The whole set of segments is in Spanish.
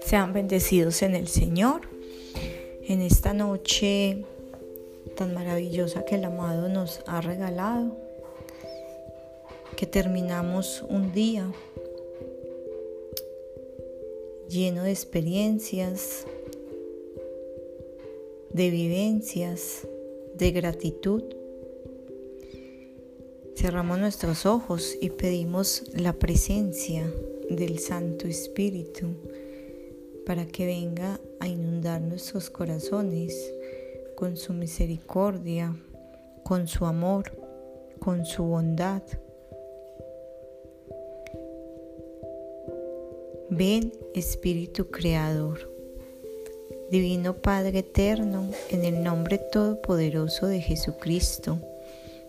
Sean bendecidos en el Señor en esta noche tan maravillosa que el amado nos ha regalado, que terminamos un día lleno de experiencias, de vivencias, de gratitud. Cerramos nuestros ojos y pedimos la presencia del Santo Espíritu para que venga a inundar nuestros corazones con su misericordia, con su amor, con su bondad. Ven Espíritu Creador, Divino Padre Eterno, en el nombre todopoderoso de Jesucristo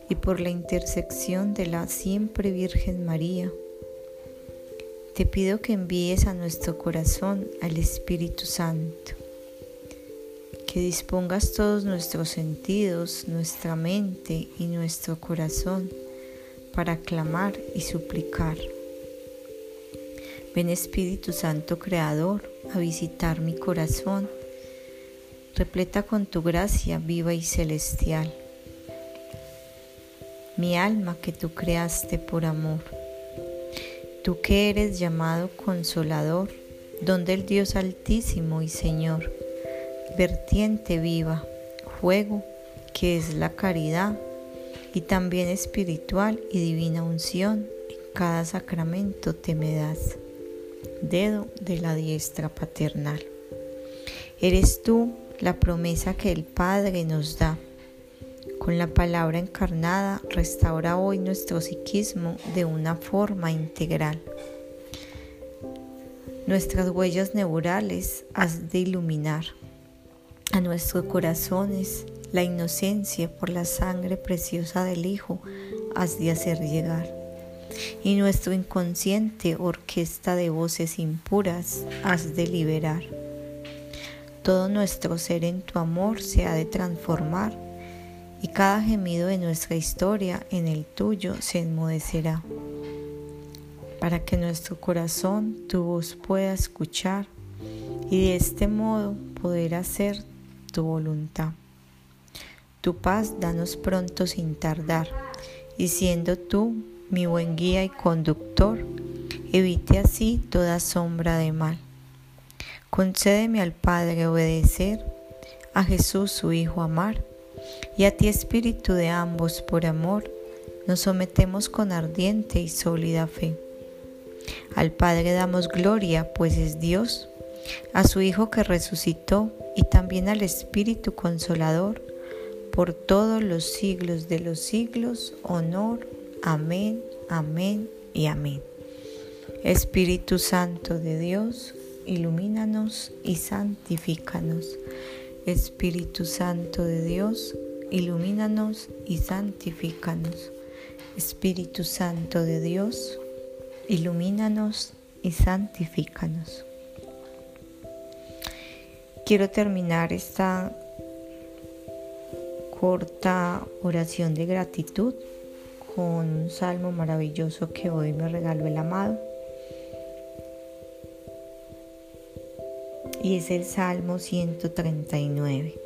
y por la intersección de la siempre Virgen María te pido que envíes a nuestro corazón al Espíritu Santo, que dispongas todos nuestros sentidos, nuestra mente y nuestro corazón para clamar y suplicar. Ven Espíritu Santo Creador a visitar mi corazón, repleta con tu gracia viva y celestial. Mi alma que tú creaste por amor tú que eres llamado consolador, donde el Dios altísimo y Señor, vertiente viva, fuego, que es la caridad, y también espiritual y divina unción, en cada sacramento te me das, dedo de la diestra paternal. Eres tú la promesa que el Padre nos da con la palabra encarnada, restaura hoy nuestro psiquismo de una forma integral. Nuestras huellas neurales has de iluminar. A nuestros corazones la inocencia por la sangre preciosa del Hijo has de hacer llegar. Y nuestro inconsciente orquesta de voces impuras has de liberar. Todo nuestro ser en tu amor se ha de transformar y cada gemido de nuestra historia en el tuyo se enmudecerá, para que nuestro corazón tu voz pueda escuchar y de este modo poder hacer tu voluntad. Tu paz danos pronto sin tardar, y siendo tú mi buen guía y conductor, evite así toda sombra de mal. Concédeme al Padre obedecer, a Jesús su Hijo amar, y a ti Espíritu de ambos por amor, nos sometemos con ardiente y sólida fe. Al Padre damos gloria, pues es Dios, a su Hijo que resucitó y también al Espíritu Consolador, por todos los siglos de los siglos, honor. Amén, amén y amén. Espíritu Santo de Dios, ilumínanos y santifícanos. Espíritu Santo de Dios, ilumínanos y santifícanos. Espíritu Santo de Dios, ilumínanos y santifícanos. Quiero terminar esta corta oración de gratitud con un salmo maravilloso que hoy me regaló el amado. Y es el Salmo 139.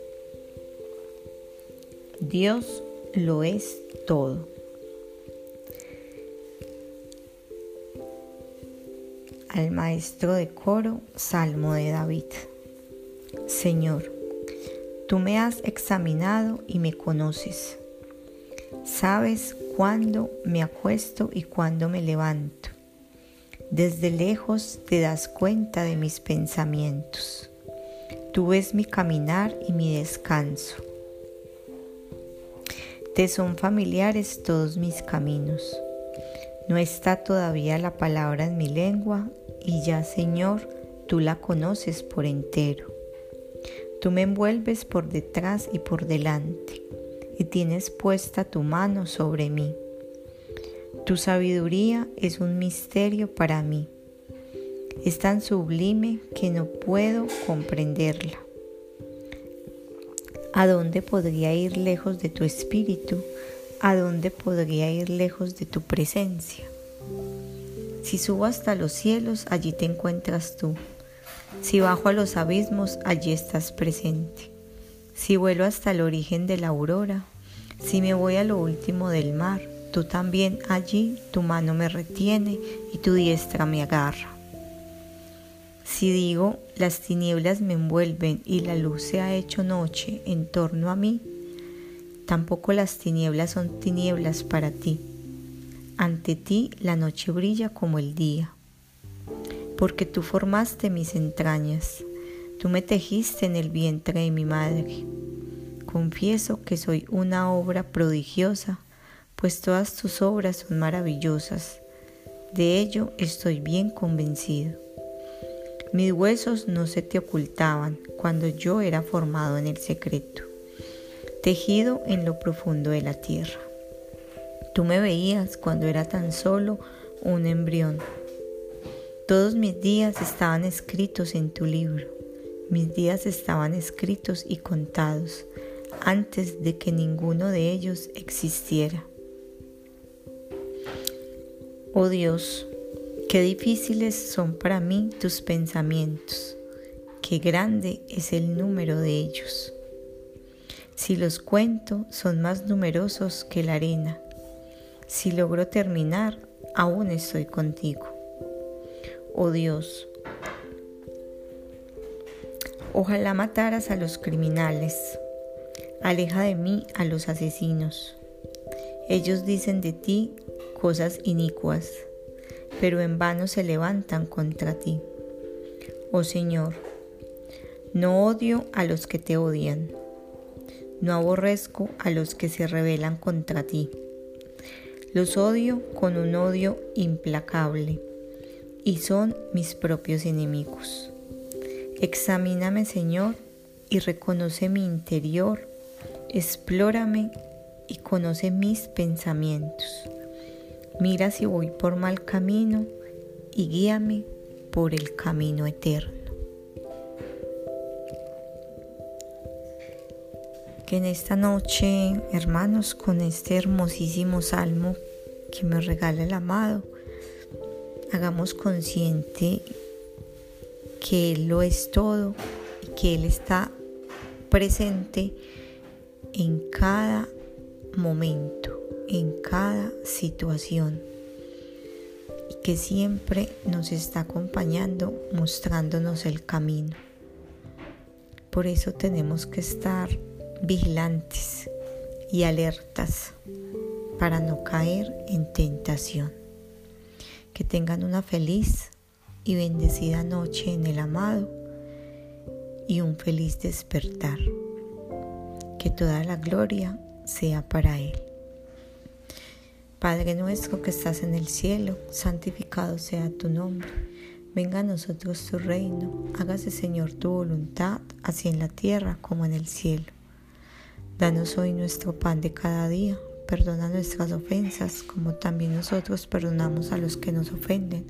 Dios lo es todo. Al maestro de coro, Salmo de David. Señor, tú me has examinado y me conoces. Sabes cuándo me acuesto y cuándo me levanto. Desde lejos te das cuenta de mis pensamientos. Tú ves mi caminar y mi descanso. Te son familiares todos mis caminos. No está todavía la palabra en mi lengua y ya, Señor, tú la conoces por entero. Tú me envuelves por detrás y por delante y tienes puesta tu mano sobre mí. Tu sabiduría es un misterio para mí. Es tan sublime que no puedo comprenderla. ¿A dónde podría ir lejos de tu espíritu? ¿a dónde podría ir lejos de tu presencia? Si subo hasta los cielos, allí te encuentras tú. Si bajo a los abismos, allí estás presente. Si vuelo hasta el origen de la aurora, si me voy a lo último del mar, tú también allí tu mano me retiene y tu diestra me agarra. Si digo, las tinieblas me envuelven y la luz se ha hecho noche en torno a mí, tampoco las tinieblas son tinieblas para ti. Ante ti la noche brilla como el día, porque tú formaste mis entrañas, tú me tejiste en el vientre de mi madre. Confieso que soy una obra prodigiosa, pues todas tus obras son maravillosas. De ello estoy bien convencido. Mis huesos no se te ocultaban cuando yo era formado en el secreto, tejido en lo profundo de la tierra. Tú me veías cuando era tan solo un embrión. Todos mis días estaban escritos en tu libro. Mis días estaban escritos y contados antes de que ninguno de ellos existiera. Oh Dios, Qué difíciles son para mí tus pensamientos, qué grande es el número de ellos. Si los cuento, son más numerosos que la arena. Si logro terminar, aún estoy contigo. Oh Dios, ojalá mataras a los criminales, aleja de mí a los asesinos. Ellos dicen de ti cosas inicuas pero en vano se levantan contra ti. Oh Señor, no odio a los que te odian, no aborrezco a los que se rebelan contra ti. Los odio con un odio implacable y son mis propios enemigos. Examíname, Señor, y reconoce mi interior, explórame y conoce mis pensamientos Mira si voy por mal camino y guíame por el camino eterno. Que en esta noche, hermanos, con este hermosísimo salmo que me regala el amado, hagamos consciente que Él lo es todo y que Él está presente en cada momento en cada situación y que siempre nos está acompañando mostrándonos el camino. Por eso tenemos que estar vigilantes y alertas para no caer en tentación. Que tengan una feliz y bendecida noche en el amado y un feliz despertar. Que toda la gloria sea para Él. Padre nuestro que estás en el cielo, santificado sea tu nombre. Venga a nosotros tu reino, hágase Señor tu voluntad, así en la tierra como en el cielo. Danos hoy nuestro pan de cada día, perdona nuestras ofensas como también nosotros perdonamos a los que nos ofenden.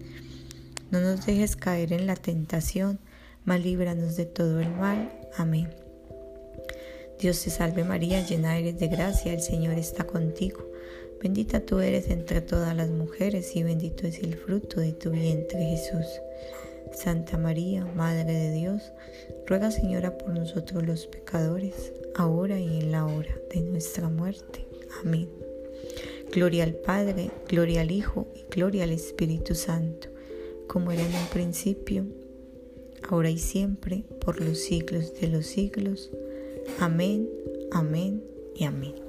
No nos dejes caer en la tentación, mas líbranos de todo el mal. Amén. Dios te salve María, llena eres de gracia, el Señor está contigo. Bendita tú eres entre todas las mujeres y bendito es el fruto de tu vientre Jesús. Santa María, Madre de Dios, ruega Señora por nosotros los pecadores, ahora y en la hora de nuestra muerte. Amén. Gloria al Padre, gloria al Hijo y gloria al Espíritu Santo, como era en un principio, ahora y siempre, por los siglos de los siglos. Amén, amén y amén.